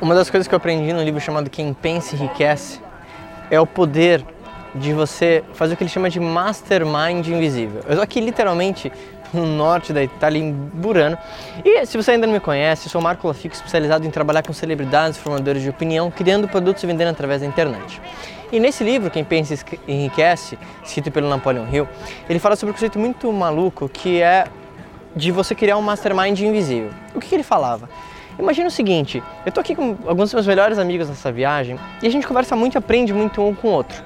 Uma das coisas que eu aprendi no livro chamado Quem Pensa Enriquece é o poder de você fazer o que ele chama de mastermind invisível. Eu estou aqui literalmente no norte da Itália, em Burano. E se você ainda não me conhece, eu sou Marco Lafico, especializado em trabalhar com celebridades, formadores de opinião, criando produtos e vendendo através da internet. E nesse livro, Quem Pensa Enriquece, escrito pelo Napoleon Hill, ele fala sobre um conceito muito maluco que é de você criar um mastermind invisível. O que, que ele falava? Imagina o seguinte, eu estou aqui com alguns dos meus melhores amigos nessa viagem e a gente conversa muito e aprende muito um com o outro.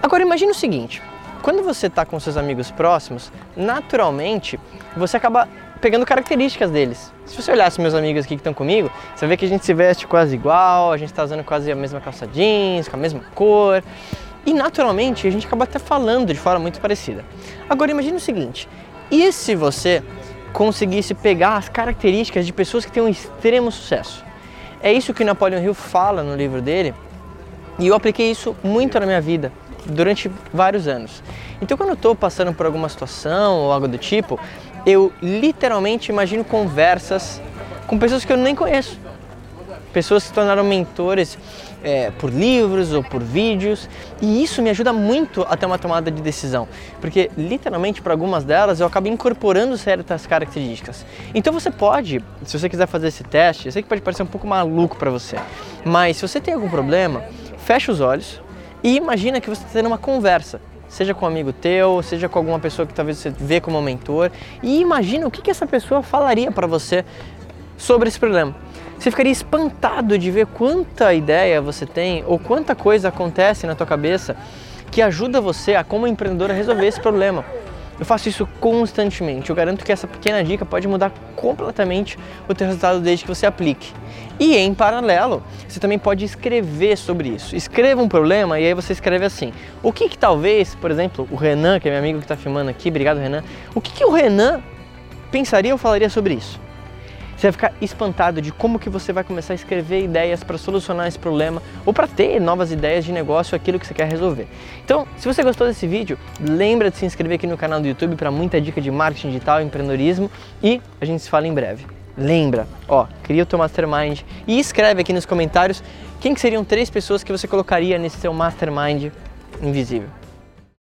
Agora imagina o seguinte, quando você está com seus amigos próximos, naturalmente você acaba pegando características deles. Se você olhasse meus amigos aqui que estão comigo, você vê que a gente se veste quase igual, a gente está usando quase a mesma calça jeans, com a mesma cor. E naturalmente a gente acaba até falando de forma muito parecida. Agora imagine o seguinte: e se você conseguisse pegar as características de pessoas que têm um extremo sucesso? É isso que Napoleon Hill fala no livro dele, e eu apliquei isso muito na minha vida durante vários anos. Então, quando eu estou passando por alguma situação ou algo do tipo, eu literalmente imagino conversas com pessoas que eu nem conheço. Pessoas se tornaram mentores é, por livros ou por vídeos, e isso me ajuda muito a ter uma tomada de decisão, porque literalmente para algumas delas eu acabo incorporando certas características. Então você pode, se você quiser fazer esse teste, eu sei que pode parecer um pouco maluco para você, mas se você tem algum problema, fecha os olhos, e imagina que você está tendo uma conversa, seja com um amigo teu, seja com alguma pessoa que talvez você vê como mentor, e imagina o que, que essa pessoa falaria para você sobre esse problema. Você ficaria espantado de ver quanta ideia você tem ou quanta coisa acontece na tua cabeça que ajuda você a como empreendedor a resolver esse problema. Eu faço isso constantemente. Eu garanto que essa pequena dica pode mudar completamente o teu resultado desde que você aplique. E em paralelo, você também pode escrever sobre isso. Escreva um problema e aí você escreve assim: o que, que talvez, por exemplo, o Renan, que é meu amigo que está filmando aqui, obrigado Renan, o que, que o Renan pensaria ou falaria sobre isso? Você vai ficar espantado de como que você vai começar a escrever ideias para solucionar esse problema ou para ter novas ideias de negócio, aquilo que você quer resolver. Então, se você gostou desse vídeo, lembra de se inscrever aqui no canal do YouTube para muita dica de marketing digital, empreendedorismo e a gente se fala em breve. Lembra, ó, cria o teu mastermind e escreve aqui nos comentários quem que seriam três pessoas que você colocaria nesse seu mastermind invisível.